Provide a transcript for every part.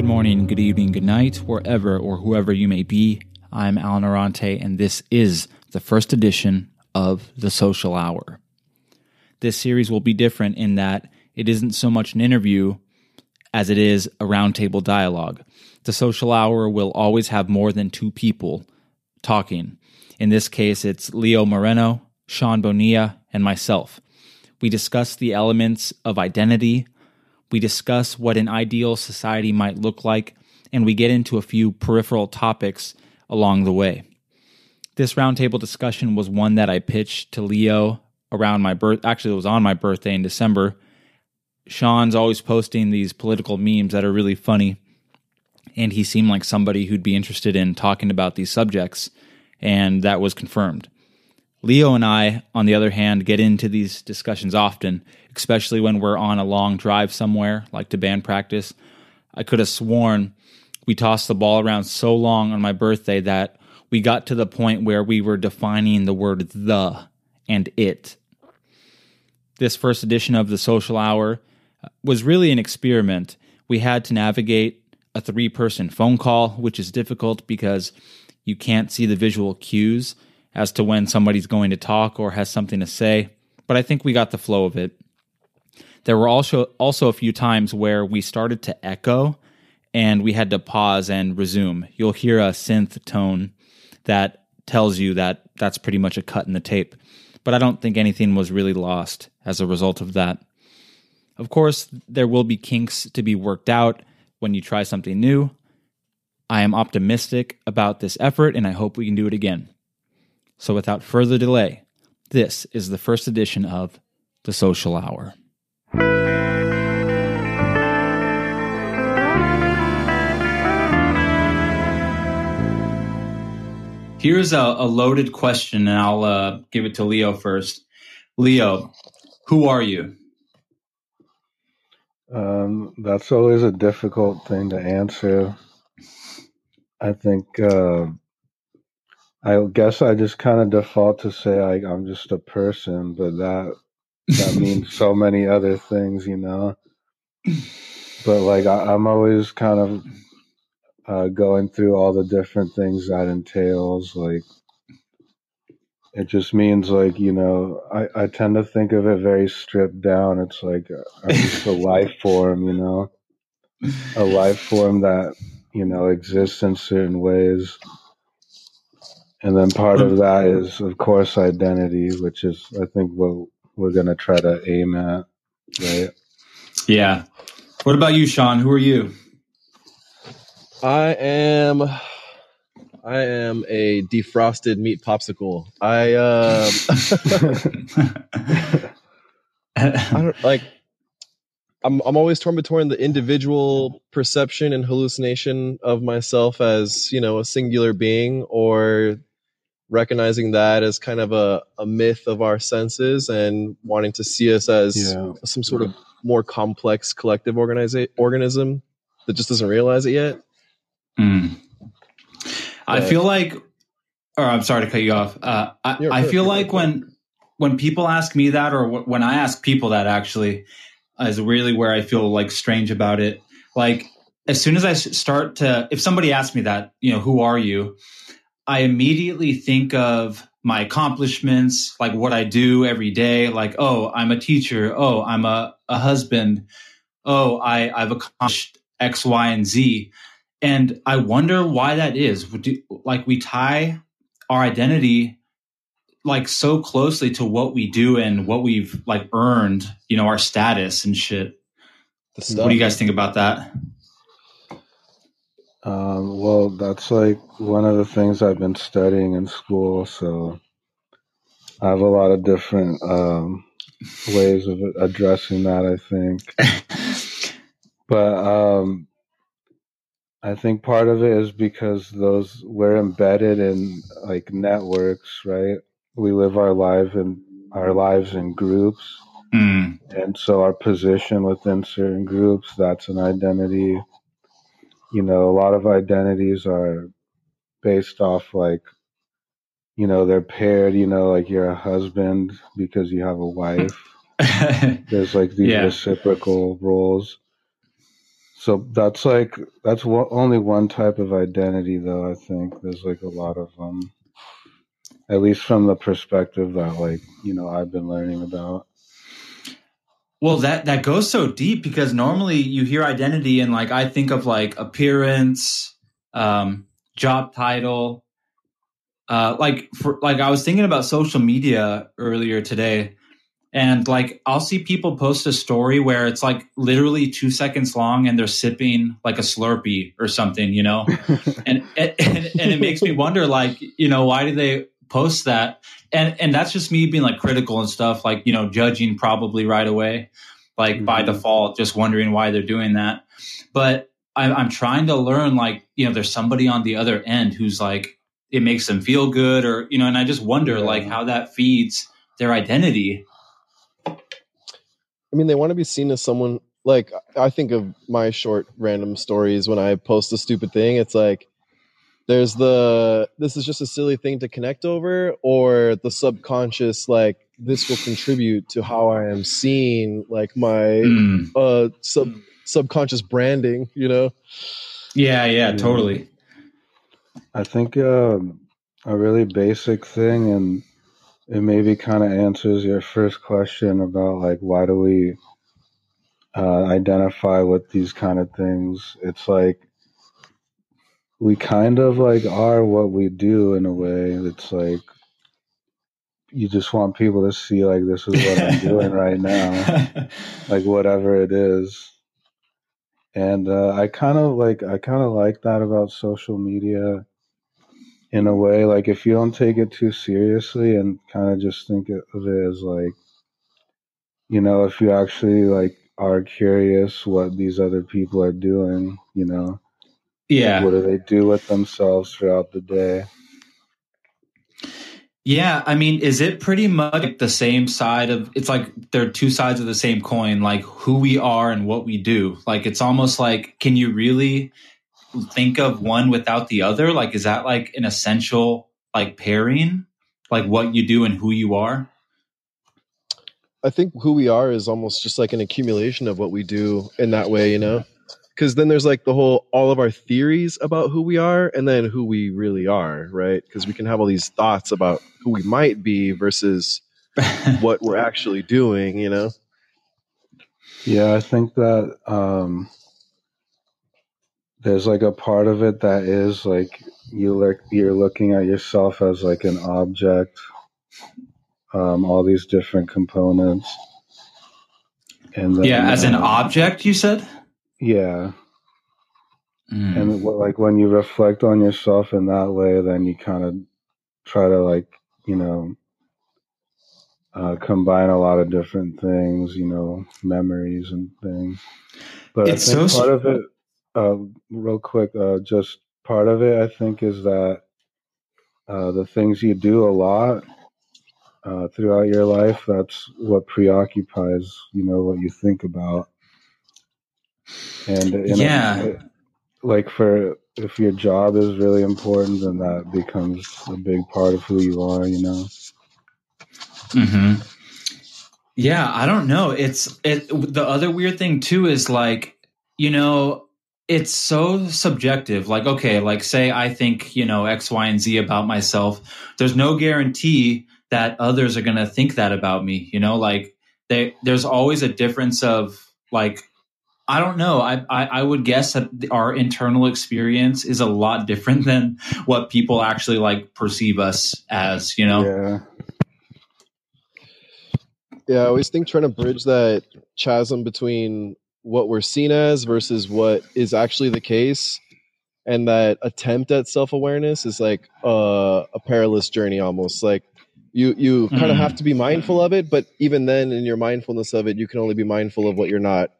Good morning, good evening, good night, wherever or whoever you may be. I'm Allen Orrante, and this is the first edition of The Social Hour. This series will be different in that it isn't so much an interview as it is a roundtable dialogue. The Social Hour will always have more than two people talking. In this case, it's Leo Moreno, Sean Bonilla, and myself. We discuss the elements of identity, we discuss what an ideal society might look like, and we get into a few peripheral topics along the way. This roundtable discussion was one that I pitched to Leo around my birth. Actually, it was on my birthday in December. Sean's always posting these political memes that are really funny, and he seemed like somebody who'd be interested in talking about these subjects, and that was confirmed. Leo and I, on the other hand, get into these discussions often, especially when we're on a long drive somewhere, like to band practice. I could have sworn we tossed the ball around so long on my birthday that we got to the point where we were defining the word the and it. This first edition of the social hour uh, was really an experiment. We had to navigate a three person phone call, which is difficult because you can't see the visual cues as to when somebody's going to talk or has something to say, but I think we got the flow of it. There were also also a few times where we started to echo and we had to pause and resume. You'll hear a synth tone that tells you that that's pretty much a cut in the tape. But I don't think anything was really lost as a result of that. Of course, there will be kinks to be worked out when you try something new. I am optimistic about this effort and I hope we can do it again. So without further delay, this is the first edition of The Social Hour. Here's a, a loaded question, and I'll uh, give it to Leo first. Leo, who are you? Um, that's always a difficult thing to answer. I think uh, I guess I just kind of default to say I, I'm just a person, but that that means so many other things, you know. But like I, I'm always kind of uh, going through all the different things that entails. Like it just means like you know I, I tend to think of it very stripped down. It's like I'm just a life form, you know, a life form that you know exists in certain ways and then part of that is, of course, identity, which is, I think, what we're going to try to aim at, right? Yeah. What about you, Sean? Who are you? I am. I am a defrosted meat popsicle. I um, I don't like. I'm I'm always torn between the individual perception and hallucination of myself as you know a singular being, or recognizing that as kind of a, a myth of our senses and wanting to see us as yeah. some sort of more complex collective organiza- organism that just doesn't realize it yet. Mm. I feel like, or I'm sorry to cut you off. Uh, I, I feel like when when people ask me that, or w- when I ask people that, actually, is really where I feel like strange about it. Like as soon as I start to, if somebody asks me that, you know, who are you? I immediately think of my accomplishments, like what I do every day, like, oh, I'm a teacher. Oh, I'm a, a husband. Oh, I, I've accomplished X, Y, and Z. And I wonder why that is. Like we tie our identity like so closely to what we do and what we've like earned, you know, our status and shit. What do you guys think about that? Um, well, that's like one of the things I've been studying in school. So I have a lot of different um, ways of addressing that, I think. but um, I think part of it is because those we're embedded in like networks, right? We live our life in our lives in groups. Mm. And so our position within certain groups, that's an identity you know, a lot of identities are based off like, you know, they're paired, you know, like you're a husband because you have a wife. There's like these yeah. reciprocal roles. So that's like that's one, only one type of identity, though. I think there's like a lot of them, at least from the perspective that like you know I've been learning about. Well, that that goes so deep because normally you hear identity and like I think of like appearance, um, job title, uh, like for like I was thinking about social media earlier today, and like I'll see people post a story where it's like literally two seconds long and they're sipping like a Slurpee or something, you know, and, and and it makes me wonder, like you know, why do they post that? And and that's just me being like critical and stuff, like you know, judging probably right away, like mm-hmm. by default, just wondering why they're doing that. But I'm, I'm trying to learn, like you know, there's somebody on the other end who's like it makes them feel good, or you know, and I just wonder yeah. like how that feeds their identity I mean, they want to be seen as someone like I think of my short random stories when I post a stupid thing. It's like there's the this is just a silly thing to connect over, or the subconscious like this will contribute to how I am seen, like my mm. uh sub subconscious branding. You know? Yeah, yeah, totally. I think um, a really basic thing, and it maybe kind of answers your first question about like why do we uh, identify with these kind of things it's like we kind of like are what we do in a way it's like you just want people to see like this is what i'm doing right now like whatever it is. And uh, i kind of like i kind of like that about social media in a way like if you don't take it too seriously and kind of just think of it as like you know if you actually like are curious what these other people are doing you know yeah what do they do with themselves throughout the day yeah i mean is it pretty much the same side of it's like they're two sides of the same coin like who we are and what we do like it's almost like can you really think of one without the other? Like, is that like an essential like pairing, like what you do and who you are? I think who we are is almost just like an accumulation of what we do in that way, you know? Because then there's like the whole, all of our theories about who we are and then who we really are, right? Because we can have all these thoughts about who we might be versus what we're actually doing, you know? Yeah, I think that um, there's like a part of it that is like you look you're looking at yourself as like an object um, all these different components and then, yeah as an um, object you said yeah mm. and like when you reflect on yourself in that way then you kind of try to like you know uh, combine a lot of different things you know memories and things but it's I think so part of it uh, real quick, uh, just part of it, I think, is that uh, the things you do a lot uh, throughout your life, that's what preoccupies, you know, what you think about. And yeah, like for if your job is really important, then that becomes a big part of who you are, you know. Hmm. Yeah, I don't know. It's it. The other weird thing too is like you know it's so subjective. Like, okay, like say I think, you know, X, Y, and Z about myself. There's no guarantee that others are going to think that about me. You know, like they, there's always a difference of like, I don't know. I, I, I would guess that our internal experience is a lot different than what people actually like perceive us as, you know? Yeah. Yeah, I always think trying to bridge that chasm between what we're seen as versus what is actually the case and that attempt at self-awareness is like uh, a perilous journey almost like you you mm. kind of have to be mindful of it but even then in your mindfulness of it you can only be mindful of what you're not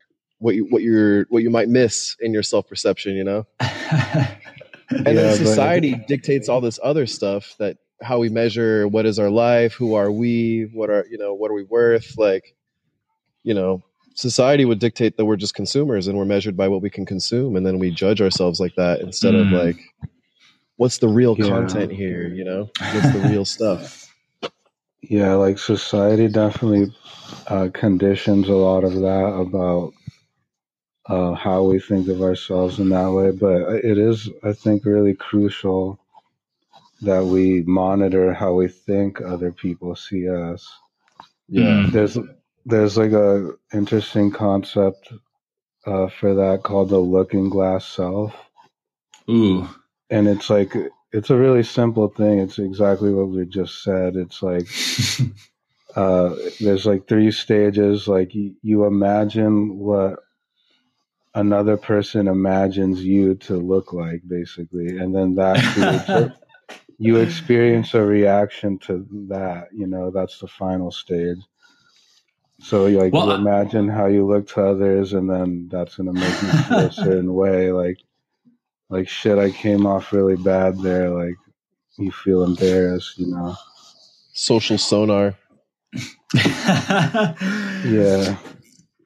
what you what you're what you might miss in your self-perception you know and yeah, then society but... dictates all this other stuff that how we measure what is our life who are we what are you know what are we worth like you know society would dictate that we're just consumers and we're measured by what we can consume and then we judge ourselves like that instead mm. of like what's the real yeah. content here you know what's the real stuff yeah like society definitely uh, conditions a lot of that about uh, how we think of ourselves in that way. But it is, I think, really crucial that we monitor how we think other people see us. Yeah. Mm. There's there's like a interesting concept uh, for that called the looking glass self, Ooh. and it's like it's a really simple thing. It's exactly what we just said. It's like uh, there's like three stages. Like you, you imagine what another person imagines you to look like, basically, and then that you experience a reaction to that. You know, that's the final stage. So like Well, you imagine how you look to others, and then that's gonna make you feel a certain way. Like, like shit, I came off really bad there. Like, you feel embarrassed. You know. Social sonar. Yeah.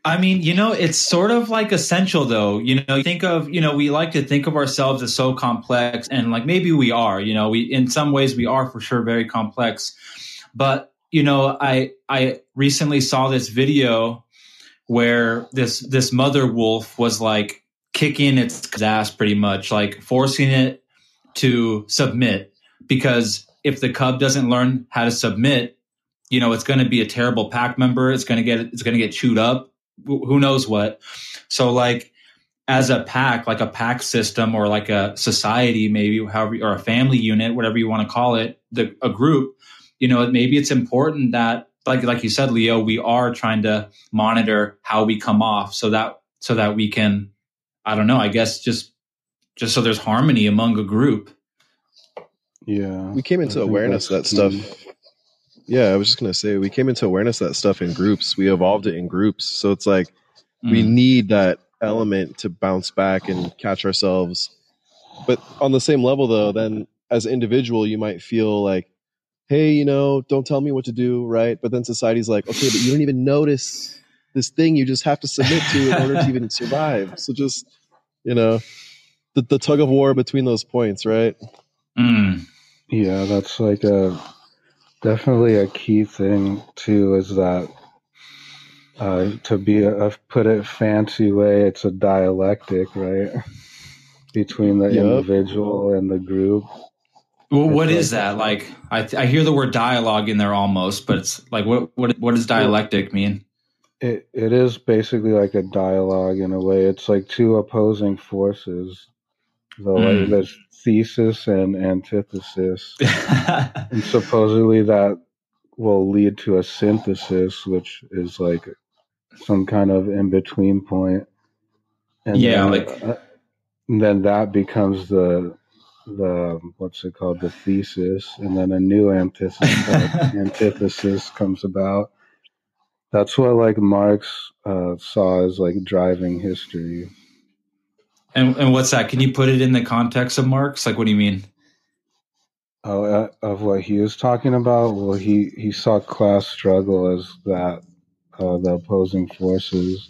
I mean, you know, it's sort of like essential though. You know, think of, you know, we like to think of ourselves as so complex and like maybe we are, you know, we in some ways we are for sure very complex. But, you know, I I recently saw this video where this this mother wolf was like kicking its ass pretty much, like forcing it to submit because if the cub doesn't learn how to submit, you know, it's going to be a terrible pack member. It's going to get it's going to get chewed up. Wh- Who knows what? So like as a pack, like a pack system or like a society, maybe however, or a family unit, whatever you want to call it, the, a group, you know, maybe it's important that like like you said, Leo, we are trying to monitor how we come off so that so that we can, I don't know, I guess just just so there's harmony among a group. Yeah. we came into I awareness of that that's stuff key. Yeah i was just going to say we came into awareness of that stuff in groups. We evolved it in groups. So it's like we Mm. need that element to bounce back and catch ourselves. But on the same level though then as an individual you might feel like hey you know don't tell me what to do right? But then society's like okay but you don't even notice this thing you just have to submit to in order to even survive. So just you know the, the tug of war between those points right? Mm. Yeah, that's like a definitely a key thing too. Is that uh, to be a, put it fancy way, it's a dialectic, right, between the Yep. individual and the group. Well, what It's is that? Like, I, I hear the word dialogue in there almost, but it's like, what what what does dialectic mean? It it is basically like a dialogue in a way. It's like two opposing forces. Like Mm. there's thesis and antithesis. and supposedly that will lead to a synthesis which is like some kind of in between point. And Yeah, then, like- uh, and then that becomes the the what's it called? The thesis. And then a new antithesis antithesis comes about. That's what like marx uh, saw as like driving history and and what's that? Can you put it in the context of Marx? Like, what do you mean? Oh, uh, of what he was talking about. Well, he he saw class struggle as that uh, the opposing forces.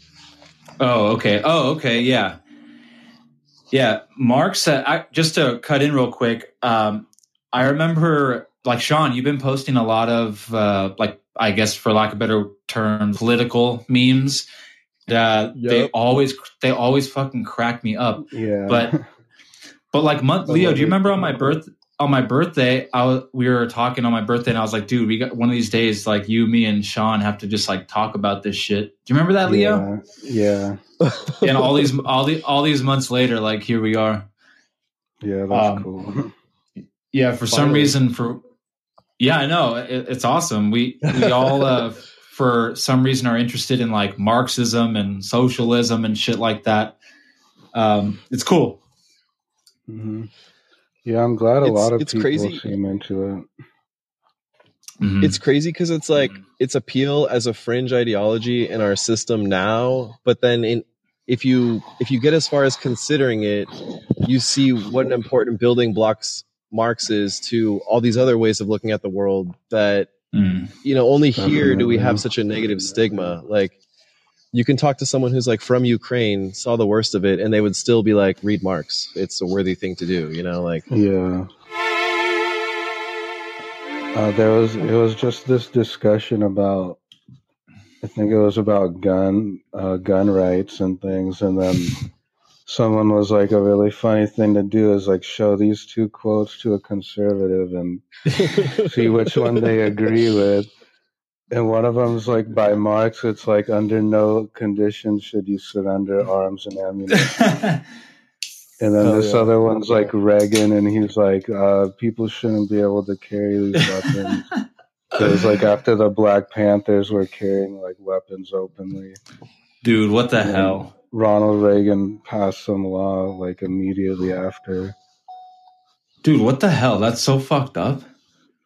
Oh, okay. Oh, okay. Yeah, yeah. Marx. Uh, I, just to cut in real quick. Um, I remember, like Sean, you've been posting a lot of uh, like, I guess, for lack of better term, political memes. Uh, They always they always fucking crack me up. Yeah, But but like month, Leo, do you remember on my birth on my birthday? I was we were talking on my birthday, and I was like, dude, we got one of these days. Like you, me, and Sean have to just like talk about this shit. Do you remember that, Leo? yeah, yeah, and all these all the all these months later, like here we are. yeah. That's Um, cool. Yeah, for some reason, for yeah, I know it, it's awesome. We we all uh, for some reason are interested in like Marxism and socialism and shit like that. Um, it's cool. hmm Yeah, I'm glad a It's- lot of it's people crazy. seem into it. Mhm. it's crazy because it's like Mhm. its appeal as a fringe ideology in our system now but then in if you if you get as far as considering it you see what an important building blocks marx is to all these other ways of looking at the world that Mm. you know only here do we have such a negative stigma like you can talk to someone who's like from ukraine saw the worst of it and they would still be like read marx it's a worthy thing to do you know like Yeah. Uh, there was it was just this discussion about I think it was about gun uh, gun rights and things, and then someone was like, a really funny thing to do is like show these two quotes to a conservative and see which one they agree with. And one of them is like by Marx. It's like under no conditions should you surrender arms and ammunition. and then Hell this yeah. other one's like Reagan, and he's like, uh, people shouldn't be able to carry these weapons. It was like after the Black Panthers were carrying like weapons openly. Dude, what the Yeah. hell? Ronald Reagan passed some law like immediately after. Dude, what the hell? That's so fucked up.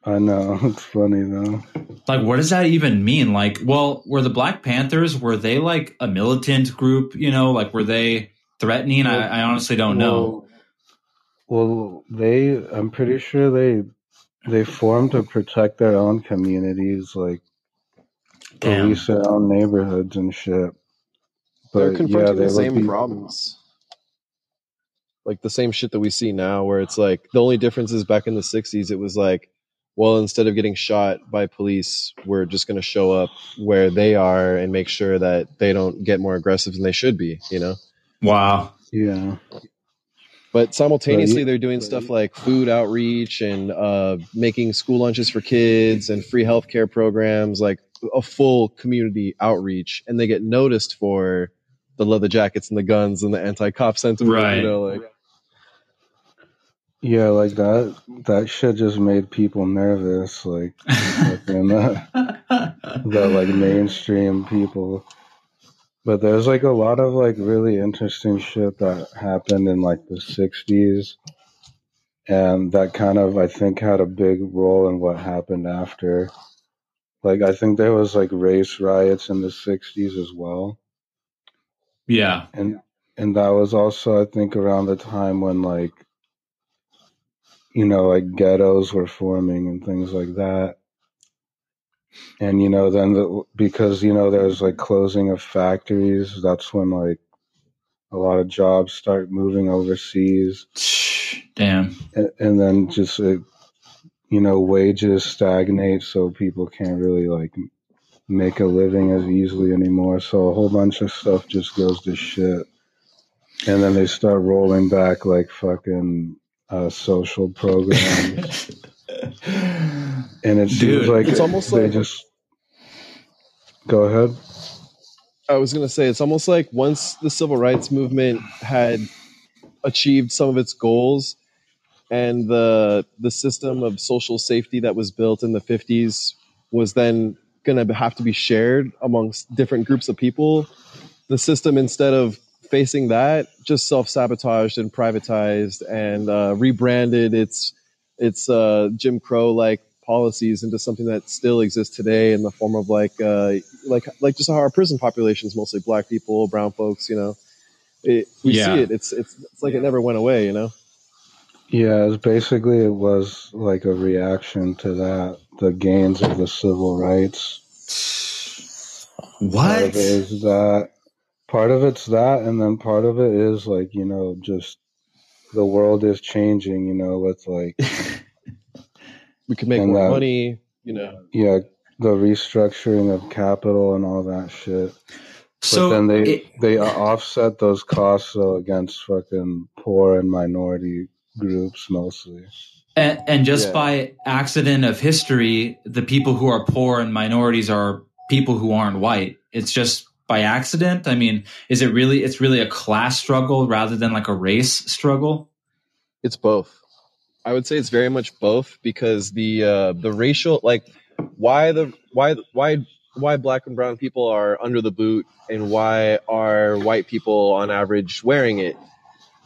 I know it's funny though. Like, what does that even mean? Like, well, were the Black Panthers, were they like a militant group? You know, like, were they threatening? I, I honestly don't know. Well, well, they. I'm pretty sure they they formed to protect their own communities, like Damn. police their own neighborhoods and shit. They're But confronting yeah, the they would same be. problems. Like the same shit that we see now, where it's like the only difference is back in the 60s, it was like, well, instead of getting shot by police, we're just going to show up where they are and make sure that they don't get more aggressive than they should be, you know? Wow. Yeah, But simultaneously, Right. they're doing stuff like food outreach and uh, making school lunches for kids and free healthcare programs, like a full community outreach. And they get noticed for the leather jackets and the guns and the anti-cop sentiment. Right. You know, like yeah, like that. That shit just made people nervous. Like fucking, uh, the like mainstream people. But there's like a lot of like really interesting shit that happened in like the 60s. And that kind of, I think, had a big role in what happened after. Like, I think there was like race riots in the 60s as well. Yeah. And, and that was also, I think, around the time when like, you know, like ghettos were forming and things like that. And, you know, then the, because, you know, there's like closing of factories, that's when like a lot of jobs start moving overseas. Damn. and, and then just uh, you know wages stagnate so people can't really like make a living as easily anymore. So a whole bunch of stuff just goes to shit. And then they start rolling back like fucking uh, social programs. And it seems like it's almost like they like- just go ahead. I was going to say, it's almost like once the civil rights movement had achieved some of its goals and the the system of social safety that was built in the 50s was then going to have to be shared amongst different groups of people. The system instead of facing that just self-sabotaged and privatized and uh, rebranded its its uh, jim crow like policies into something that still exists today in the form of like uh, like like just how our prison population is mostly black people brown folks you know? It, we Yeah. see it. It's, it's it's like it never went away you know? Yeah it's basically it was like a reaction to that the gains of the civil rights What Part of it is that part of it's that, and then part of it is like you know just the world is changing. You know, with like we can make more uh, money you know yeah, the restructuring of capital and all that shit. so but then they it- they offset those costs though against fucking poor and minority groups mostly. And, and just Yeah. by accident of history, the people who are poor and minorities are people who aren't white. It's just by accident. I mean, is it really? It's really a class struggle rather than like a race struggle. It's both. I would say it's very much both because the uh, the racial like why the why why why black and brown people are under the boot and why are white people on average wearing it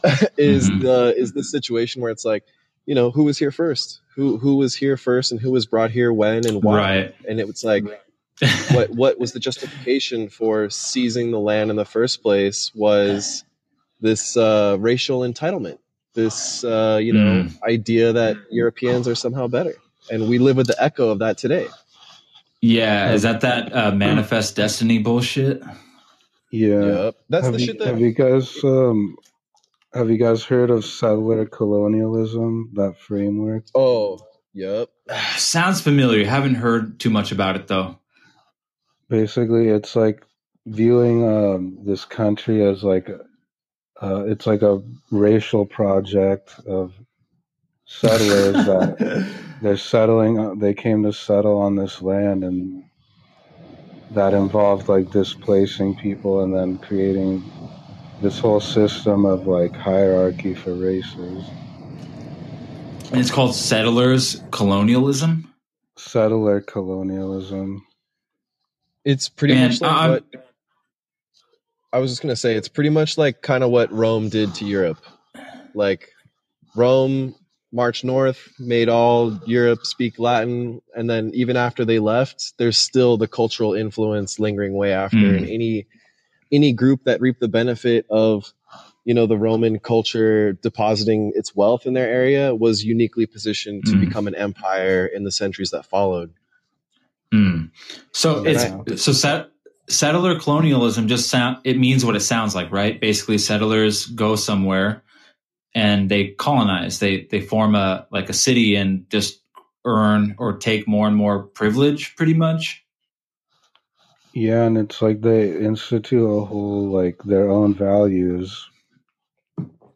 is Mhm. the is the situation where it's like you know who was here first who who was here first and who was brought here when and why Right. and it was like what what was the justification for seizing the land in the first place was this uh, racial entitlement this uh, you know idea that europeans are somehow better and we live with the echo of that today yeah. Is that that uh, manifest destiny bullshit? Yeah. yep that's have the you, shit that have you guys um have you guys heard of settler colonialism? That framework. oh yep Sounds familiar. Haven't heard too much about it though. basically it's like viewing um, this country as like uh, it's like a racial project of settlers that they're settling uh, they came to settle on this land and that involved like displacing people and then creating this whole system of like hierarchy for races and it's called settlers colonialism settler colonialism it's pretty and much like I'm, what I was just gonna say. It's pretty much like kind of what Rome did to Europe. Like Rome marched north, made all Europe speak Latin, and then even after they left, there's still the cultural influence lingering way after. Mm. And any any group that reaped the benefit of you know the Roman culture depositing its wealth in their area was uniquely positioned to mm. become an empire in the centuries that followed. Mm. So it's so set, settler colonialism just sound it means what it sounds like, right? Basically, settlers go somewhere and they colonize. They they form a like a city and just earn or take more and more privilege, pretty much. Yeah, and it's like they institute a whole like their own values,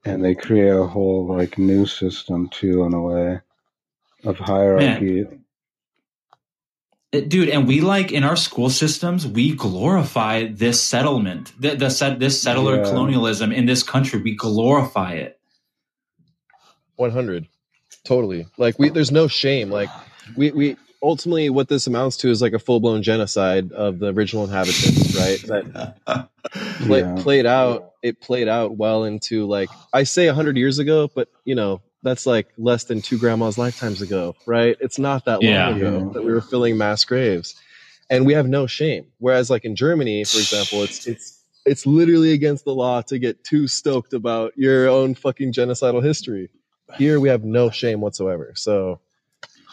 and they create a whole like new system too, in a way, of hierarchy. Man. Dude and we like in our school systems we glorify this settlement the, the set this settler yeah. colonialism in this country. We glorify it. 100 totally. Like we there's no shame. Like we we ultimately what this amounts to is like a full-blown genocide of the original inhabitants right that play, yeah. played out it played out well into like i say 100 years ago but you know that's like less than two grandma's lifetimes ago, right? It's not that long yeah. ago that we were filling mass graves, and we have no shame. Whereas, like in Germany, for example, it's it's it's literally against the law to get too stoked about your own fucking genocidal history. Here, we have no shame whatsoever. So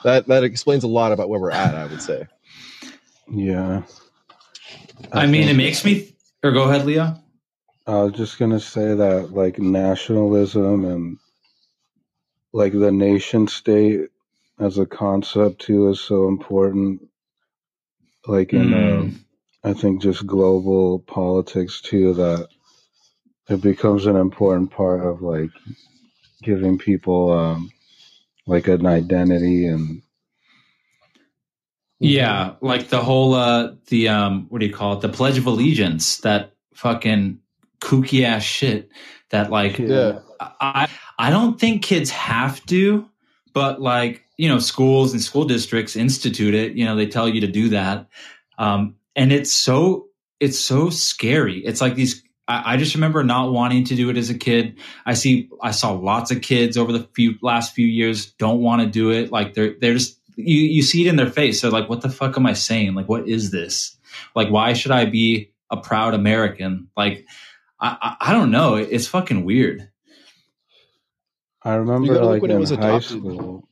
that that explains a lot about where we're at. I would say. Yeah. I, I mean, it makes me. Or go ahead, Leo. I was just gonna say that, like nationalism and like the nation state as a concept too is so important like in mm. uh, i think just global politics too that it becomes an important part of like giving people um like an identity and yeah like the whole uh the um what do you call it the pledge of allegiance that fucking kooky ass shit that like yeah. I I don't think kids have to, but like you know schools and school districts institute it. You know they tell you to do that, um, and it's so it's so scary. It's like these. I, I just remember not wanting to do it as a kid. I see I saw lots of kids over the few last few years don't want to do it. Like they're they're just you you see it in their face. They're like, what the fuck am I saying? Like what is this? Like why should I be a proud American? Like I, I, I don't know. It's fucking weird. I remember like when in high school.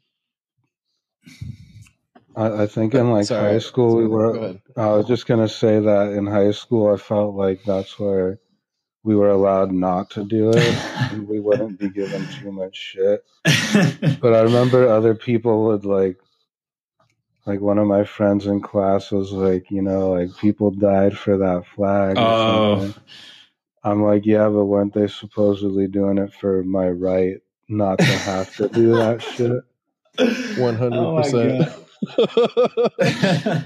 I, I, think in like Sorry, high school we were. I was just gonna say that in high school I felt like that's where we were allowed not to do it and we wouldn't be given too much shit. but I remember other people would like like one of my friends in class was like, you know, like people died for that flag. Oh. I'm like, yeah, but weren't they supposedly doing it for my right not to have to do that shit? One hundred oh percent.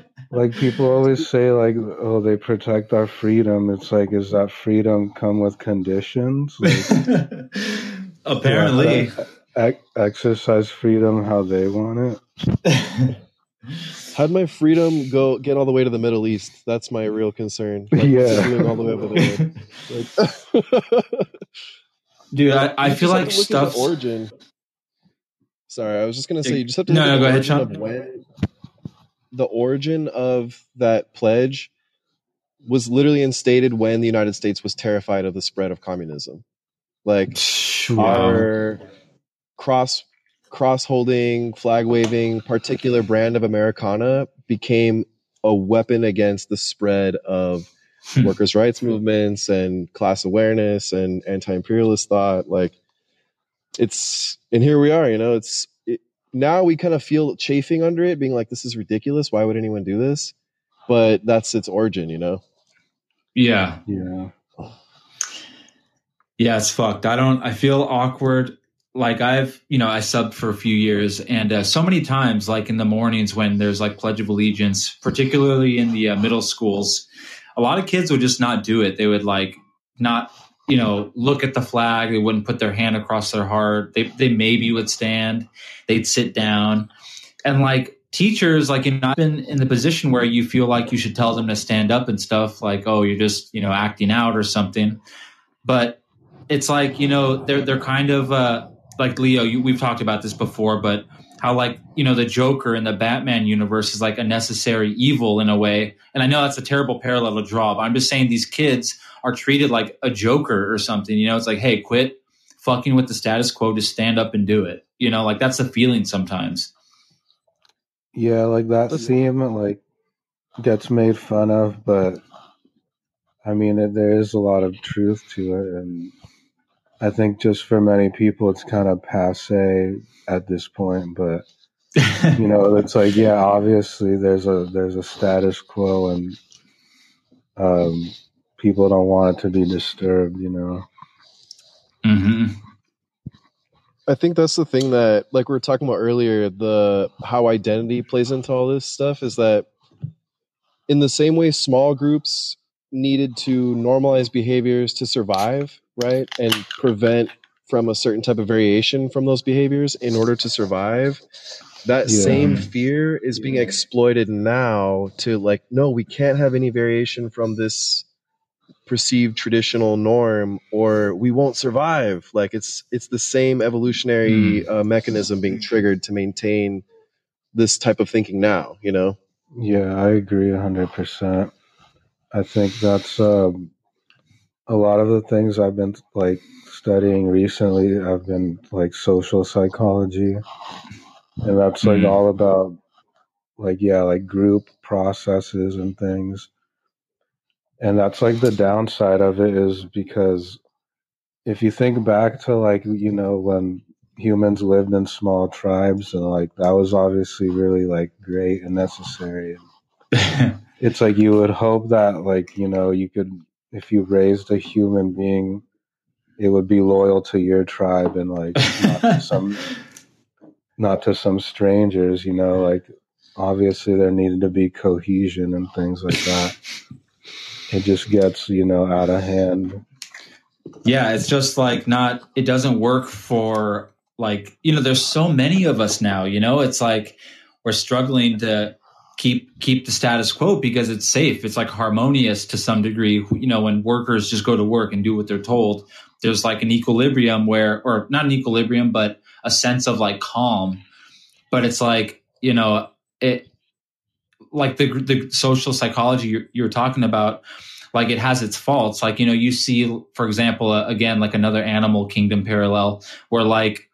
Like people always say, like, oh, they protect our freedom. It's like, is that freedom come with conditions? Like, Apparently, exercise freedom how they want it. How'd my freedom go get all the way to the Middle East? That's my real concern. Like, yeah, all the way over there. Like, Dude, I, I feel like stuff origin. Sorry, I was just gonna say you just have to no, no, go ahead, Sean. When, the origin of that pledge was literally instated when the United States was terrified of the spread of communism. Like wow. our cross cross holding, flag waving, particular brand of Americana became a weapon against the spread of hmm. workers' rights movements and class awareness and anti imperialist thought. Like it's, and here we are, you know, it's it, now we kind of feel chafing under it, being like, this is ridiculous. Why would anyone do this? but that's its origin, you know. Yeah, Yeah. yeah, it's fucked. I don't. I feel awkward. Like I've, you know, I subbed for a few years, and uh, so many times, like in the mornings when there's like Pledge of Allegiance, particularly in the uh, middle schools, a lot of kids would just not do it. They would like not, you know, look at the flag. They wouldn't put their hand across their heart. They they maybe would stand. They'd sit down, and like teachers, like you know, I've been in the position where you feel like you should tell them to stand up and stuff. Like, oh, you're just you know acting out or something, but it's like you know they're they're kind of uh, like Leo. You, we've talked about this before, but how like you know the Joker in the Batman universe is like a necessary evil in a way. And I know that's a terrible parallel to draw, but I'm just saying these kids are treated like a Joker or something. You know, it's like, hey, quit fucking with the status quo, just stand up and do it. You know, like that's the feeling sometimes. Yeah, like that Listen- theme like gets made fun of, but I mean, it, there is a lot of truth to it, and I think just for many people, it's kind of passe at this point. But you know, it's like, yeah, obviously there's a there's a status quo, and um, people don't want it to be disturbed. You know, hmm I think that's the thing that, like we were talking about earlier, the how identity plays into all this stuff is that in the same way small groups needed to normalize behaviors to survive, right, and prevent from a certain type of variation from those behaviors in order to survive. That Yeah. same fear is being exploited now to like, no, we can't have any variation from this perceived traditional norm or we won't survive like it's it's the same evolutionary uh, mechanism being triggered to maintain this type of thinking now you know yeah, I agree hundred percent. I think that's um, a lot of the things I've been like studying recently. I've been like social psychology, and that's like Mhm. all about like yeah, like group processes and things. And that's like the downside of it is because if you think back to like you know when humans lived in small tribes and like that was obviously really like great and necessary it's like you would hope that like you know you could if you raised a human being it would be loyal to your tribe and like not to some not to some strangers you know like obviously there needed to be cohesion and things like that it just gets you know out of hand yeah, it's just like not. It doesn't work for like you know. There's so many of us now. You know, it's like we're struggling to keep keep the status quo because it's safe. It's like harmonious to some degree. You know, when workers just go to work and do what they're told, there's like an equilibrium where, or not an equilibrium, but a sense of like calm. But it's like you know it, like the the social psychology you're, you're talking about. Like it has its faults. Like you know, you see, for example, again, like another animal kingdom parallel, where like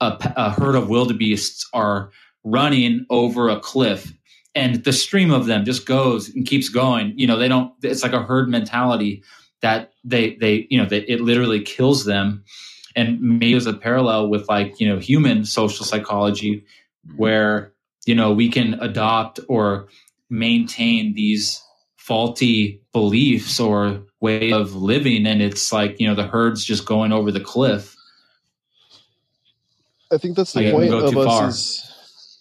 a herd of wildebeests are running over a cliff and the stream of them just goes and keeps going. You know they don't it's like a herd mentality that they they you know that it literally kills them. And maybe there's a parallel with like you know human social psychology where you know we can adopt or maintain these faulty beliefs or way of living. And it's like you know the herd's just going over the cliff. I think that's the Like, point of us is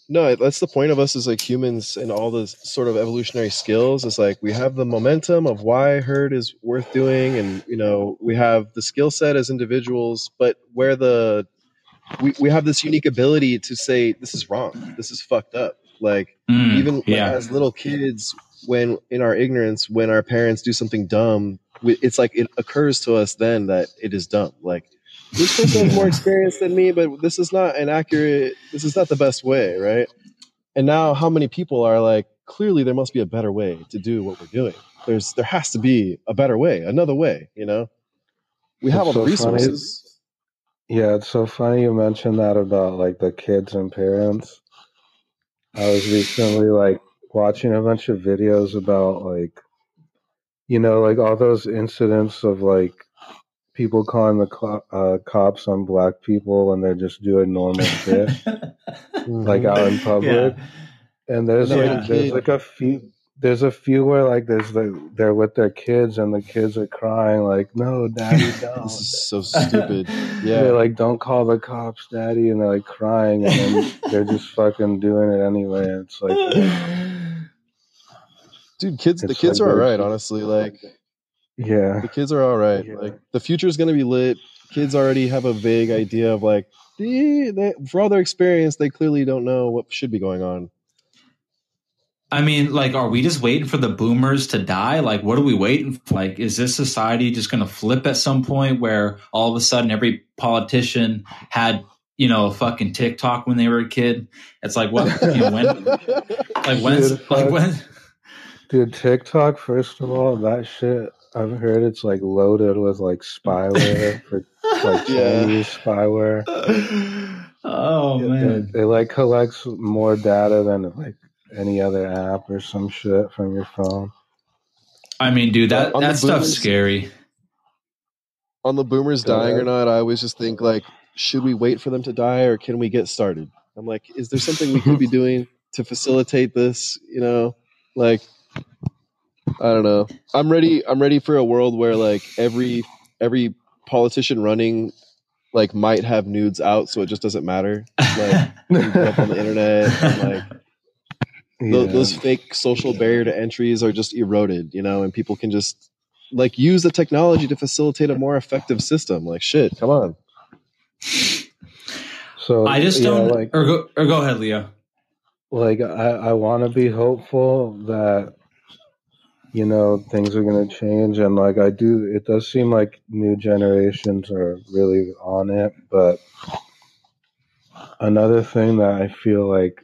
no that's the point of us as like humans and all the sort of evolutionary skills is like we have the momentum of why herd is worth doing and you know we have the skill set as individuals but where the we, we have this unique ability to say this is wrong. This is fucked up. Like Mm, even yeah. as little kids when in our ignorance when our parents do something dumb we, it's like it occurs to us then that it is dumb. Like this person has more experience than me but this is not an accurate this is not the best way right? And now how many people are like clearly there must be a better way to do what we're doing. There's there has to be a better way another way you know? We have all It's the so funny. resources. Yeah, it's so funny you mentioned that about like the kids and parents. I was recently like watching a bunch of videos about like you know like all those incidents of like people calling the co- uh, cops on black people when they're just doing normal shit like out in public. And there's No, like yeah. there's like a few there's a few where like there's the they're with their kids and the kids are crying like no daddy don't This is so stupid. Yeah. they're like don't call the cops daddy and they're like crying and then they're just fucking doing it anyway it's like Dude, kids the kids like are all right, honestly. Like yeah the kids are all right. Yeah. Like the future is going to be lit. Kids already have a vague idea of like they, they, for all their experience, they clearly don't know what should be going on. I mean, like, are we just waiting for the boomers to die? Like, what are we waiting for? Like, is this society just going to flip at some point where all of a sudden every politician had, you know, a fucking TikTok when they were a kid? It's like, what, you know, when, like, when's, Dude, like, uh, when, dude tiktok first of all that shit i've heard it's like loaded with like spyware for like Yeah. chinese spyware oh, man. It, it like collects more data than like any other app or some shit from your phone. I mean, dude, that, On that stuff's boomers- scary. on the boomers Go dying or not, I always just think like, should we wait for them to die or can we get started? I'm like, is there something we could be doing to facilitate this? You know, like, I don't know. I'm ready. I'm ready for a world where like every every politician running like might have nudes out, so it just doesn't matter. Like, up on the internet and like tho- Yeah. those fake social barrier to entries are just eroded, you know, and people can just like use the technology to facilitate a more effective system. Like shit, come on. so I just yeah, don't, like or, go, or go ahead, Leo. like I, I want to be hopeful that you know things are going to change. And like I do it does seem like new generations are really on it. But another thing that I feel like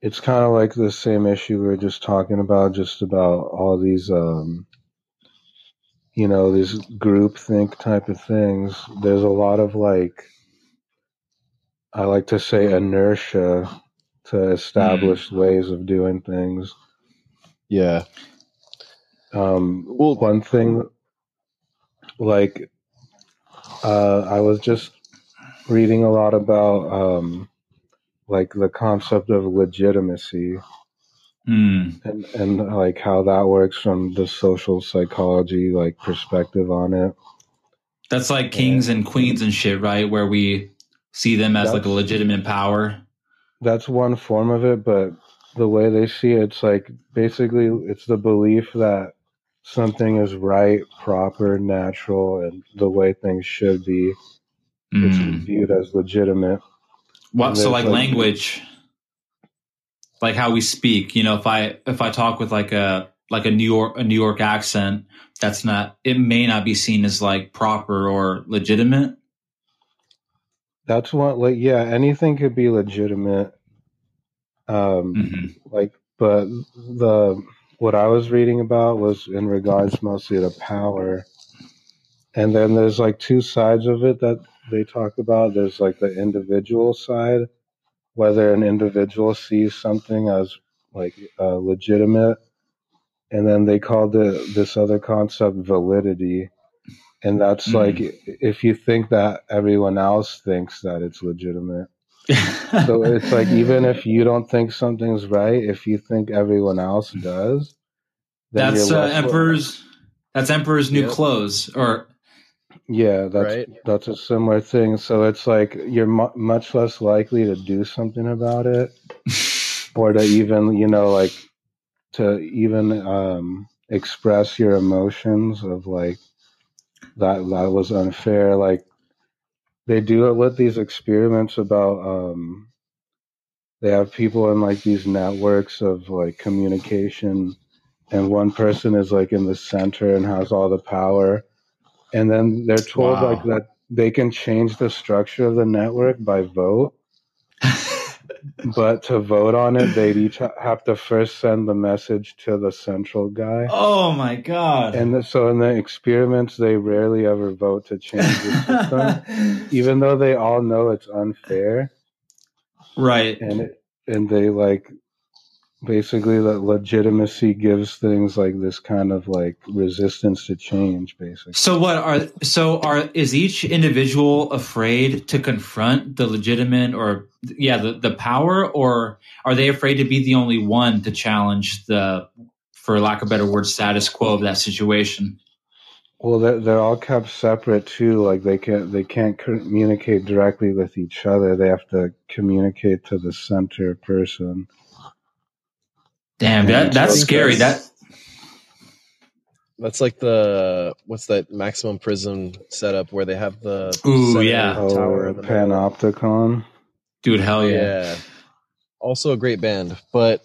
it's kind of like the same issue we were just talking about just about all these um you know these group think type of things. There's a lot of like I like to say inertia to established ways of doing things. Yeah. Um, Well, one thing, like, uh, I was just reading a lot about, um, like, the concept of legitimacy Hmm. and, and, like, how that works from the social psychology, like, perspective on it. That's like kings and queens and shit, right? Where we see them as like a legitimate power. That's one form of it, but the way they see it, it's like basically it's the belief that something is right, proper, natural, and the way things should be. It's Hmm. viewed as legitimate. What? So like like- language, like how we speak. You know, if I if I talk with like a like a New York a New York accent, that's not. It may not be seen as like proper or legitimate. That's what, like, yeah, anything could be legitimate. Um, Mhm. like, but the what I was reading about was in regards mostly to power. And then there's like two sides of it that they talk about. There's like the individual side, whether an individual sees something as like uh, legitimate, and then they called it this other concept validity, and that's Mhm. like if you think that everyone else thinks that it's legitimate. So it's like even if you don't think something's right, if you think everyone else does, then that's you're uh, less li- emperor's. That's emperor's new Yep. clothes, or Yeah, that's Right. that's a similar thing. So it's like you're mu- much less likely to do something about it, or to even you know like to even um, express your emotions of like that that was unfair. Like they do it with these experiments about um, they have people in like these networks of like communication and one person is like in the center and has all the power and then they're told Wow. like that they can change the structure of the network by vote but to vote on it they'd each have to first send the message to the central guy oh my god! and so in the experiments they rarely ever vote to change the system even though they all know it's unfair right. and it, and they like basically that legitimacy gives things like this kind of like resistance to change basically. So what are so are is each individual afraid to confront the legitimate or yeah the, the power or are they afraid to be the only one to challenge the for lack of a better word status quo of that situation? Well they're, they're all kept separate too. Like they can't they can't communicate directly with each other. They have to communicate to the center person Damn, that that's scary. That's, that that's like the what's that maximum prism setup where they have the ooh yeah tower oh, panopticon. Dude, hell yeah. yeah. Also a great band, but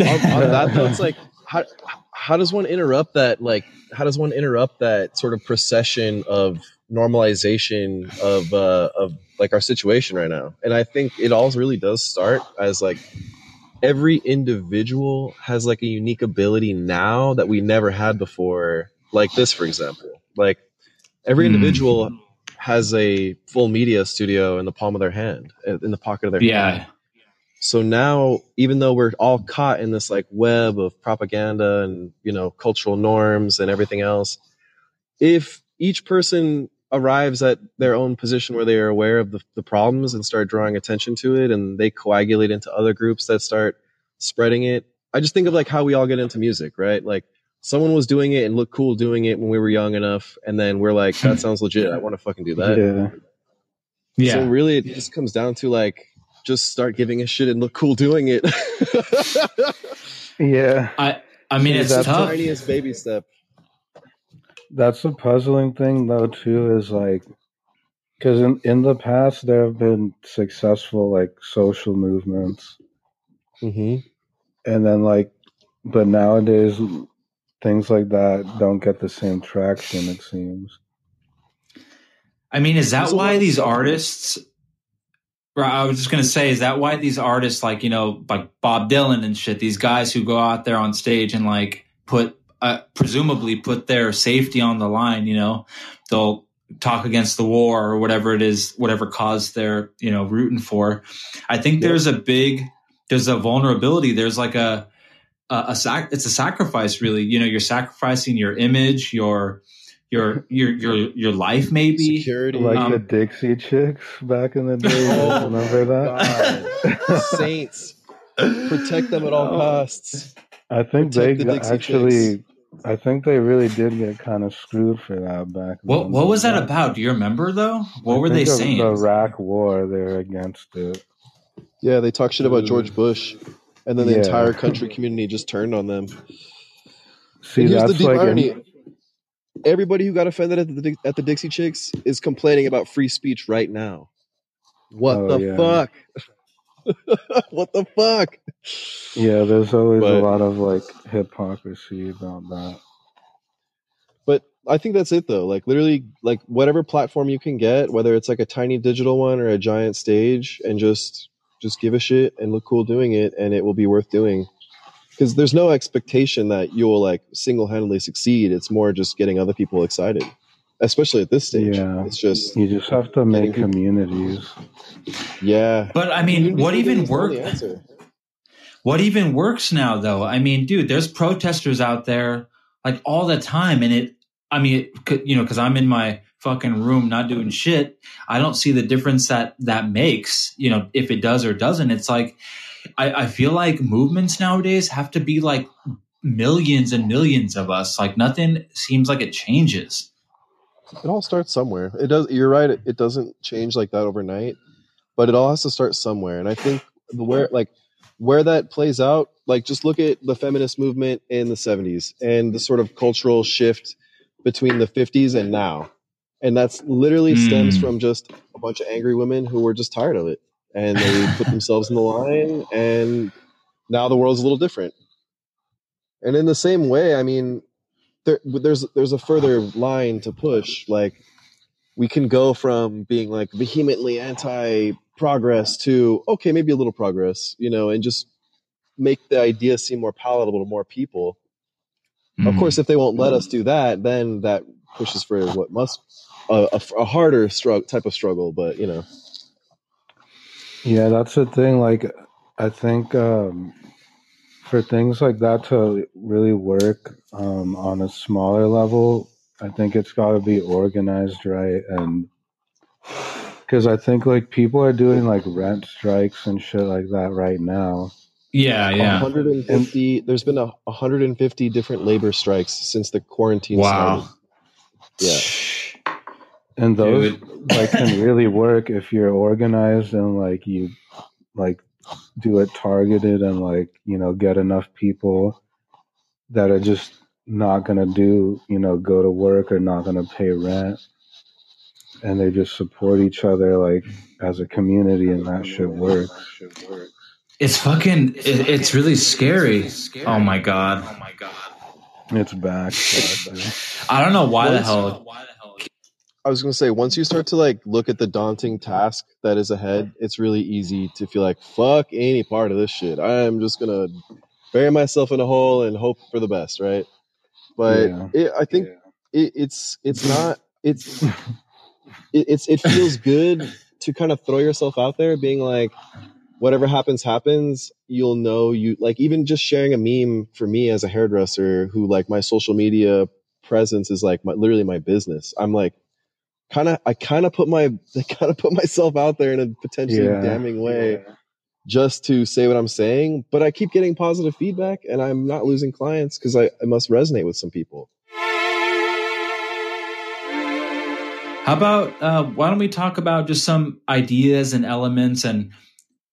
on, on that though, it's like how how does one interrupt that? Like how does one interrupt that sort of procession of normalization of uh, of like our situation right now? And I think it all really does start as like every individual has like a unique ability now that we never had before like this for example like every hmm. individual mm. has a full media studio in the palm of their hand in the pocket of their yeah. hand so now even though we're all caught in this like web of propaganda and you know cultural norms and everything else if each person arrives at their own position where they are aware of the, the problems and start drawing attention to it and they coagulate into other groups that start spreading it. I just think of like how we all get into music right? Like someone was doing it and looked cool doing it when we were young enough and then we're like that sounds legit. I want to fucking do that. Yeah. Yeah. So really it just comes down to like just start giving a shit and look cool doing it. Yeah. I i mean it's the tough. tiniest baby step that's a puzzling thing though too is like because in, in the past there have been successful like social movements. Mm-hmm. and then like but nowadays things like that don't get the same traction it seems. I mean is that why these artists I was just gonna say, is that why these artists like you know like Bob Dylan and shit, these guys who go out there on stage and like put uh, presumably put their safety on the line. You know, they'll talk against the war or whatever it is, whatever cause they're you know rooting for. I think yep. there's a big, there's a vulnerability. There's like a a, a sac. It's a sacrifice, really. You know, you're sacrificing your image, your your your your your life maybe security like um, the dixie chicks back in the day oh, remember that saints protect them at all oh. costs I think they the actually. Chicks. I think they really did get kind of screwed for that back. What What was that about? Do you remember though? What I were they saying? The Iraq War. They're against it. Yeah, they talk shit about George mm. Bush, and then the yeah. entire country community just turned on them. See, and here's the deep like irony: in- everybody who got offended at the at the Dixie Chicks is complaining about free speech right now. What oh, the yeah. fuck? what the fuck? Yeah, there's always but, a lot of like hypocrisy about that. But I think that's it though. Like literally like whatever platform you can get, whether it's like a tiny digital one or a giant stage and just just give a shit and look cool doing it and it will be worth doing. Cuz there's no expectation that you'll like single-handedly succeed. It's more just getting other people excited especially at this stage. Yeah, it's just you just have to make communities. Yeah, but I mean, what even works? What even works now, though? I mean, dude, there's protesters out there like all the time, and it. I mean, it, you know, because I'm in my fucking room not doing shit. I don't see the difference that that makes. You know, if it does or doesn't. It's like I, I feel like movements nowadays have to be like millions and millions of us. Like nothing seems like it changes it all starts somewhere. It does. You're right. It, it doesn't change like that overnight, but it all has to start somewhere. And I think the where like where that plays out, like just look at the feminist movement in the 70s and the sort of cultural shift between the 50s and now. And that's literally mm. stems from just a bunch of angry women who were just tired of it. And they put themselves in the line and now the world's a little different. And in the same way, I mean, there, there's there's a further line to push. Like we can go from being like vehemently anti progress to okay, maybe a little progress, you know, and just make the idea seem more palatable to more people. Mm. Of hmm. course, if they won't let us do that, then that pushes for what must a, a, a harder struggle type of struggle. But you know, yeah, that's the thing. Like, I think um, for things like that to really work um, on a smaller level, I think it's got to be organized right and because I think like people are doing like rent strikes and shit like that right now. Yeah, yeah. 150. There's been a 150 different labor strikes since the quarantine Wow. started. Yeah. And those Dude. like can really work if you're organized and like you like do it targeted and like you know get enough people that are just not gonna do you know go to work or not gonna pay rent and they just support each other like as a community and that shit works It's fucking. It, it's really scary. Oh my god. Oh my god. it's back. I don't know why the hell. I was gonna say once you start to like look at the daunting task that is ahead, it's really easy to feel like fuck any part of this shit. I am just gonna bury myself in a hole and hope for the best, right? But Yeah. it, I think it, it's it's not it's it, it's it feels good to kind of throw yourself out there, being like, whatever happens, happens. You'll know you like even just sharing a meme for me as a hairdresser who like my social media presence is like my, literally my business. I'm like kind of I kind of put my I kind of put myself out there in a potentially Yeah. damning way just to say what I'm saying, but I keep getting positive feedback and I'm not losing clients because I, I must resonate with some people. How about uh, why don't we talk about just some ideas and elements and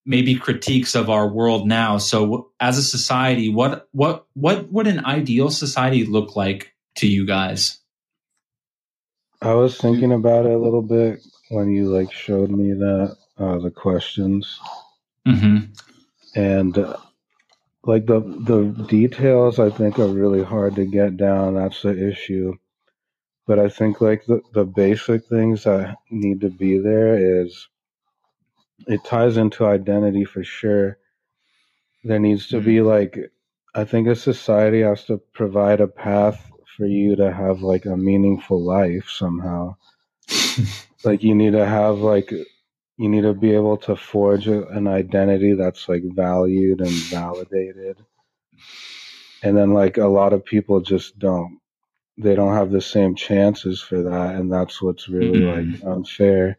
maybe critiques of our world now? So, as a society, what what what would an ideal society look like to you guys? I was thinking about it a little bit when you like showed me that uh the questions. Mm-hmm. and uh, like the the details i think are really hard to get down. That's the issue. But i think like the, the basic things that need to be there is it ties into identity for sure. There needs to be like i think a society has to provide a path for you to have like a meaningful life somehow. Like you need to have like you need to be able to forge a, an identity that's like valued and validated. And then like a lot of people just don't they don't have the same chances for that and that's what's really Mhm. like unfair.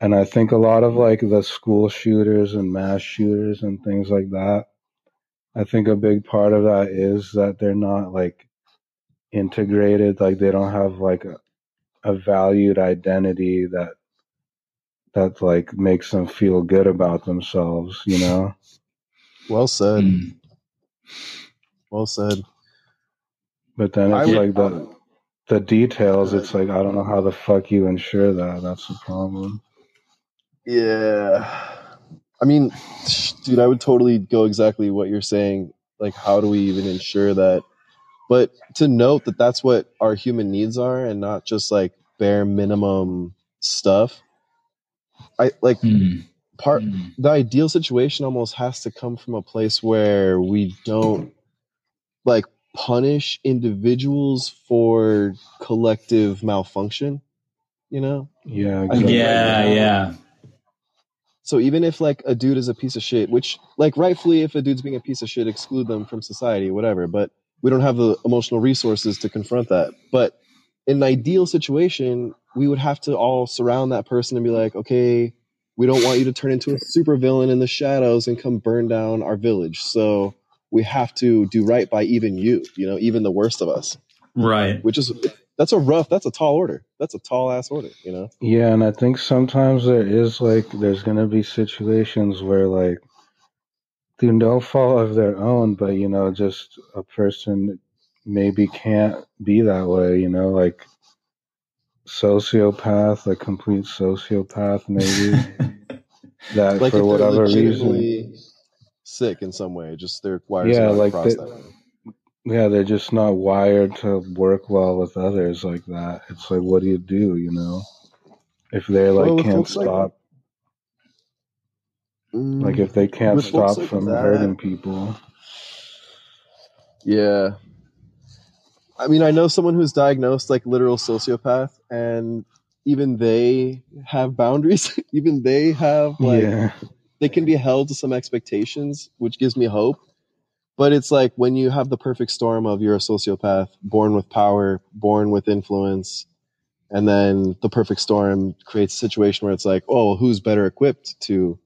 And i think a lot of like the school shooters and mass shooters and things like that i think a big part of that is that they're not like integrated like they don't have like a, a valued identity that that like makes them feel good about themselves you know Well said. Mm. Well said. but then it's would- like the the details it's like i don't know how the fuck you ensure that that's the problem Yeah. I mean, dude, I would totally go exactly what you're saying. Like, how do we even ensure that? But to note that that's what our human needs are and not just like bare minimum stuff. I like Mm. part, Mm. the ideal situation almost has to come from a place where we don't like punish individuals for collective malfunction, you know? yeah I think exactly. Yeah, right yeah. So even if like a dude is a piece of shit, which like rightfully if a dude's being a piece of shit, exclude them from society, whatever. But we don't have the emotional resources to confront that. But in an ideal situation, we would have to all surround that person and be like, okay, we don't want you to turn into a supervillain in the shadows and come burn down our village. So we have to do right by even you, you know, even the worst of us. Right. Which is that's a rough, that's a tall order. That's a tall ass order, you know? yeah and i think sometimes there is like there's gonna be situations where like through no fault of their own but you know just a person maybe can't be that way you know like sociopath a complete sociopath maybe that Like for whatever reason sick in some way, just their wires Yeah, like crossed the- that way. yeah they're just not wired to work well with others like that it's like what do you do you know if they're like Well, can't stop. like- stop like if they can't stop like from that- hurting people Yeah. I mean, I know someone who's diagnosed like literal sociopath, and even they have boundaries. even they have like yeah they can be held to some expectations, which gives me hope. but it's like when you have the perfect storm of you're a sociopath, born with power, born with influence, and then the perfect storm creates a situation where it's like, oh, who's better equipped to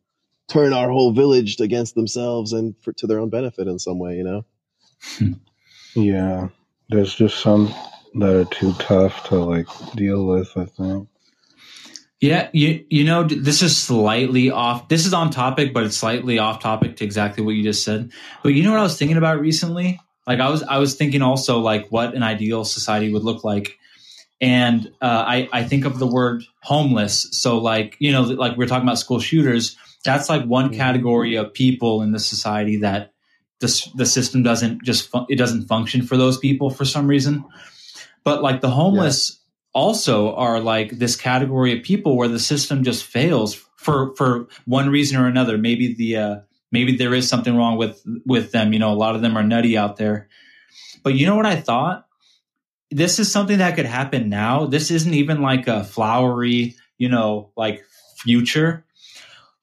turn our whole village against themselves and for, to their own benefit in some way, you know? Yeah, there's just some that are too tough to like deal with. I think. Yeah, you you know this is slightly off. This is on topic, but it's slightly off topic to exactly what you just said. But you know what I was thinking about recently? Like I was I was thinking also like what an ideal society would look like, and uh, I I think of the word homeless. So like you know like we are talking about school shooters. That's like one category of people in the society that the the system doesn't just fun- it doesn't function for those people for some reason. But like the homeless also are like this category of people where the system just fails for for one reason or another. Maybe the uh, maybe there is something wrong with with them. You know, a lot of them are nutty out there. But you know what I thought? This is something that could happen now. This isn't even like a flowery, you know, like future.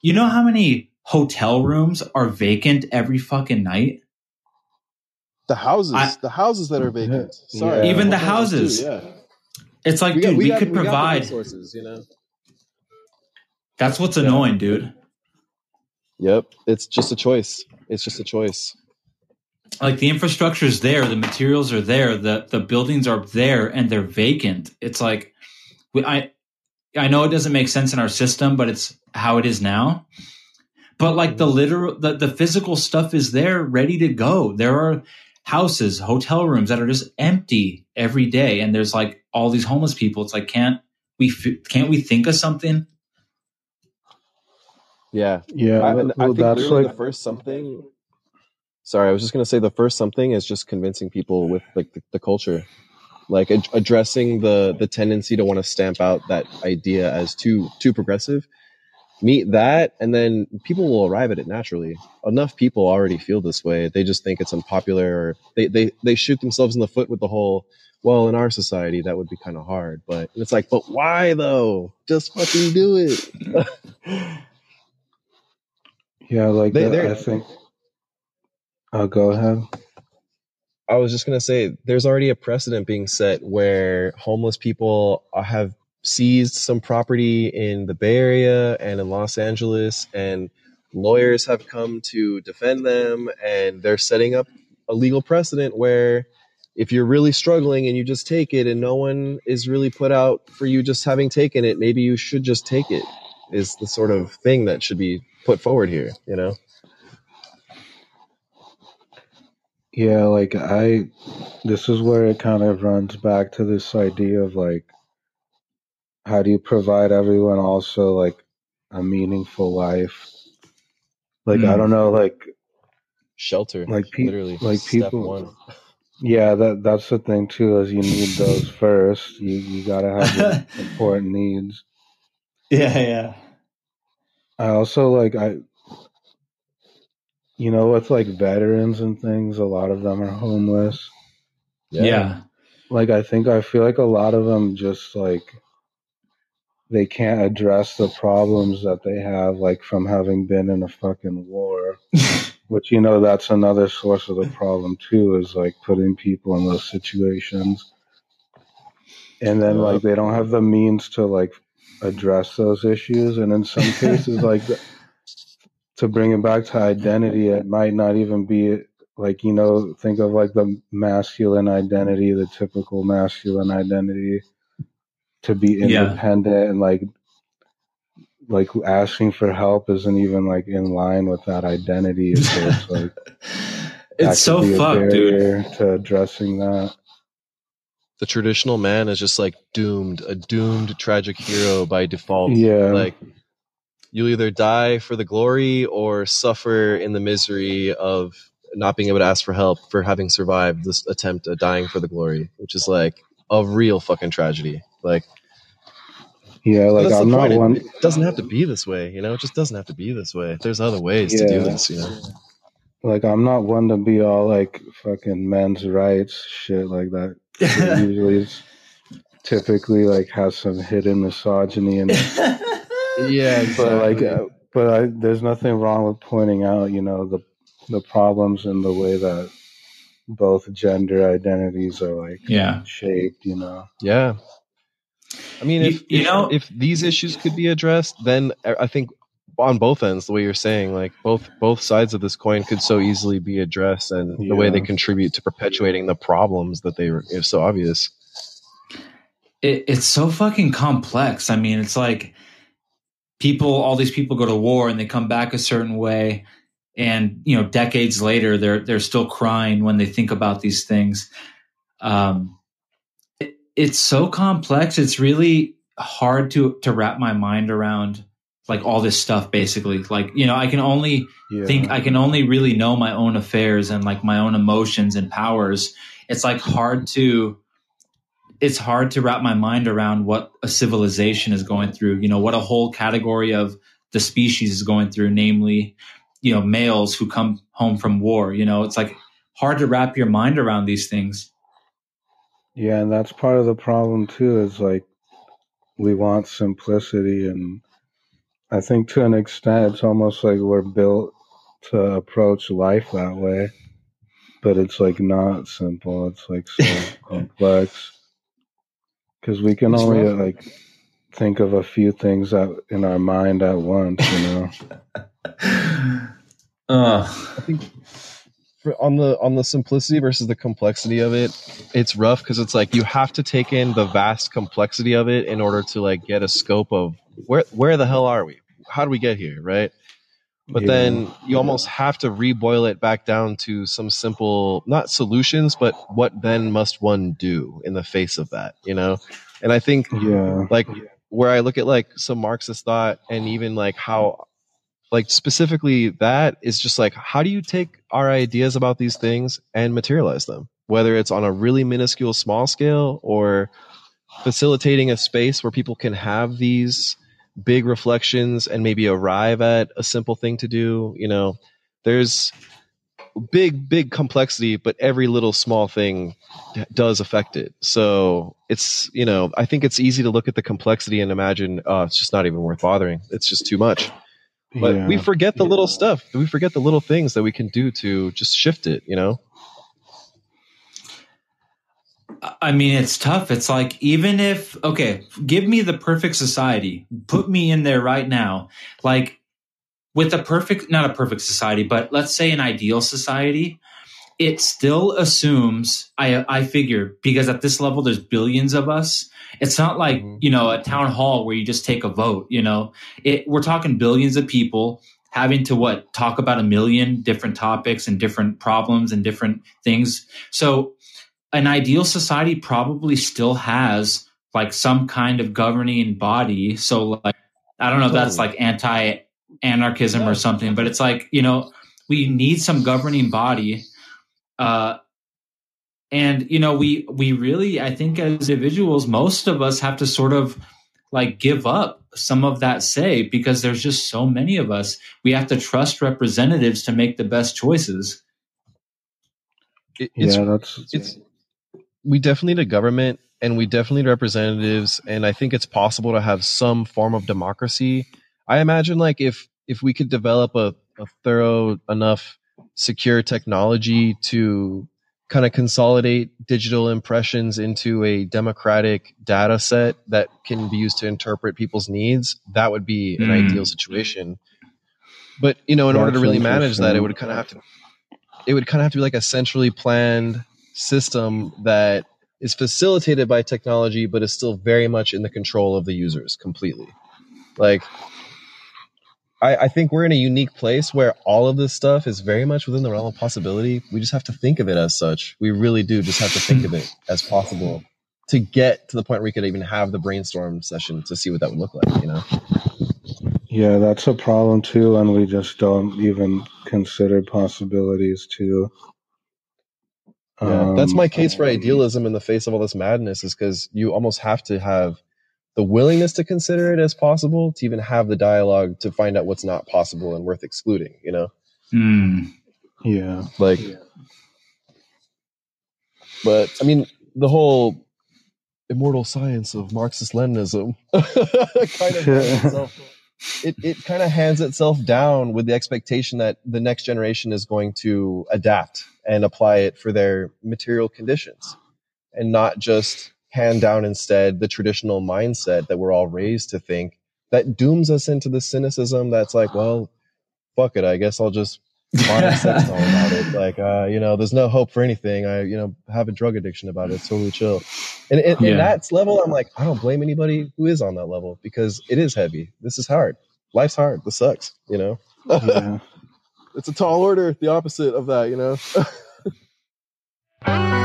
You know how many hotel rooms are vacant every fucking night? The houses, I, the houses that are vacant. Sorry, yeah. even the houses. Too, yeah. It's like, we dude, got, we, we got, could we provide resources, you know. That's what's yeah. annoying, dude. Yep, it's just a choice. It's just a choice. Like the infrastructure is there, the materials are there, the the buildings are there, and they're vacant. It's like, we, I I know it doesn't make sense in our system, but it's how it is now. But like the literal, the, the physical stuff is there, ready to go. There are houses, hotel rooms that are just empty every day, and there's like all these homeless people. It's like can't we can't we think of something? Yeah, yeah. I, well, I think that's like the first something. Sorry, I was just gonna say the first something is just convincing people with like the, the culture, like ad- addressing the the tendency to want to stamp out that idea as too too progressive. Meet that and then people will arrive at it naturally. Enough people already feel this way. They just think it's unpopular or they they, they shoot themselves in the foot with the whole well in our society that would be kind of hard but it's like but why though? Just fucking do it. Yeah like they, uh, that, i think i'll go ahead i was just going to say there's already a precedent being set where homeless people have seized some property in the Bay Area and in Los Angeles, and lawyers have come to defend them, and they're setting up a legal precedent where if you're really struggling and you just take it and no one is really put out for you just having taken it, maybe you should just take it, is the sort of thing that should be put forward here, you know? Yeah, like I, this is where it kind of runs back to this idea of like, how do you provide everyone also like a meaningful life? Like mm. I hmm. don't know, like shelter, like pe- literally, like people. Yeah, that that's the thing too. Is you need those first. You you gotta have the important needs. Yeah, yeah. I also like I. You know, with like veterans and things, a lot of them are homeless. Yeah. yeah. Like I think I feel like a lot of them just like they can't address the problems that they have, like from having been in a fucking war. Which you know that's another source of the problem too, is like putting people in those situations, and then like they don't have the means to like address those issues, and in some cases, like to bring it back to identity, it might not even be like you know think of like the masculine identity, the typical masculine identity to be independent yeah. and like like asking for help isn't even like in line with that identity. So it's like it's so fucked, dude. To addressing that. The traditional man is just like doomed, a doomed tragic hero by default. Yeah. Like you'll either die for the glory or suffer in the misery of not being able to ask for help for having survived this attempt at dying for the glory, which is like a real fucking tragedy. Like, yeah, like I'm not point. one. It, it, doesn't have to be this way, you know. It just doesn't have to be this way. There's other ways yeah. to do this, you know. Like I'm not one to be all like fucking men's rights shit like that. usually, it's typically like has some hidden misogyny in it. yeah, exactly. but like, uh, but I, there's nothing wrong with pointing out, you know, the the problems in the way that both gender identities are like yeah shaped. You know. Yeah. I mean, if you, you if, know if these issues could be addressed, then I think on both ends, the way you're saying, like both both sides of this coin could so easily be addressed, and the way they contribute to perpetuating the problems that they are so obvious. It, it's so fucking complex. I mean, it's like people, all these people go to war and they come back a certain way, and you know, decades later, they're they're still crying when they think about these things. Um, it, it's so complex. It's really hard to to wrap my mind around like all this stuff basically like you know i can only yeah. think i can only really know my own affairs and like my own emotions and powers it's like hard to it's hard to wrap my mind around what a civilization is going through you know what a whole category of the species is going through namely you know males who come home from war you know it's like hard to wrap your mind around these things yeah and that's part of the problem too is like we want simplicity and I think to an extent, it's almost like we're built to approach life that way, but it's like not simple. It's like so complex because we can it's only rough. like think of a few things that in our mind at once. You know. uh, I think on the on the simplicity versus the complexity of it, it's rough because it's like you have to take in the vast complexity of it in order to like get a scope of where where the hell are we? How do we get here, right? But yeah. then you almost have to reboil it back down to some simple not solutions, but what then must one do in the face of that, you know? And I think yeah. like where I look at like some Marxist thought and even like how like specifically that is just like how do you take our ideas about these things and materialize them whether it's on a really minuscule small scale or facilitating a space where people can have these big reflections and maybe arrive at a simple thing to do you know there's big big complexity but every little small thing does affect it. So it's you know i think it's easy to look at the complexity and imagine oh it's just not even worth bothering. It's just too much. But yeah. we forget the yeah. little stuff. We forget the little things that we can do to just shift it you know I mean, it's tough. It's like, even if, okay, give me the perfect society, put me in there right now. Like, with a perfect, not a perfect society, but let's say an ideal society, it still assumes, I, I figure, because at this level, there's billions of us. It's not like, mm-hmm. you know, a town hall where you just take a vote, you know, it, we're talking billions of people having to what talk about a million different topics and different problems and different things. So an ideal society probably still has like some kind of governing body. So like I don't know if that's like anti anarchism yeah. or something, but it's like, you know, we need some governing body. Uh and you know, we we really I think as individuals, most of us have to sort of like give up some of that say because there's just so many of us. We have to trust representatives to make the best choices. It, it's, yeah, that's it's we definitely need a government and we definitely need representatives and i think it's possible to have some form of democracy. I imagine like if if we could develop a, a thorough enough secure technology to kind of consolidate digital impressions into a democratic data set that can be used to interpret people's needs that would be an mm. ideal situation. But you know in That's order to really manage that it would kind of have to it would kind of have to be like a centrally planned system that is facilitated by technology but is still very much in the control of the users completely. Like I, I, think we're in a unique place where all of this stuff is very much within the realm of possibility. We just have to think of it as such. We really do just have to think of it as possible to get to the point where we could even have the brainstorm session to see what that would look like you know? Yeah that's a problem too and we just don't even consider possibilities too yeah, um, that's my case for idealism in the face of all this madness is because you almost have to have the willingness to consider it as possible to even have the dialogue to find out what's not possible and worth excluding, you know? Mm. Yeah. Like, yeah. but I mean, the whole immortal science of Marxist Leninism kind of itself it, it kind of hands itself down with the expectation that the next generation is going to adapt and apply it for their material conditions and not just hand down instead the traditional mindset that we're all raised to think that dooms us into the cynicism that's like, well, fuck it. I guess I'll just buy sex all about it. Like, uh, you know, there's no hope for anything. I, you know, have a drug addiction about it. It's totally chill. And in, yeah. that level, I'm like, I don't blame anybody who is on that level because it is heavy. This is hard. Life's hard. This sucks, you know? Yeah. it's a tall order, the opposite of that, you know?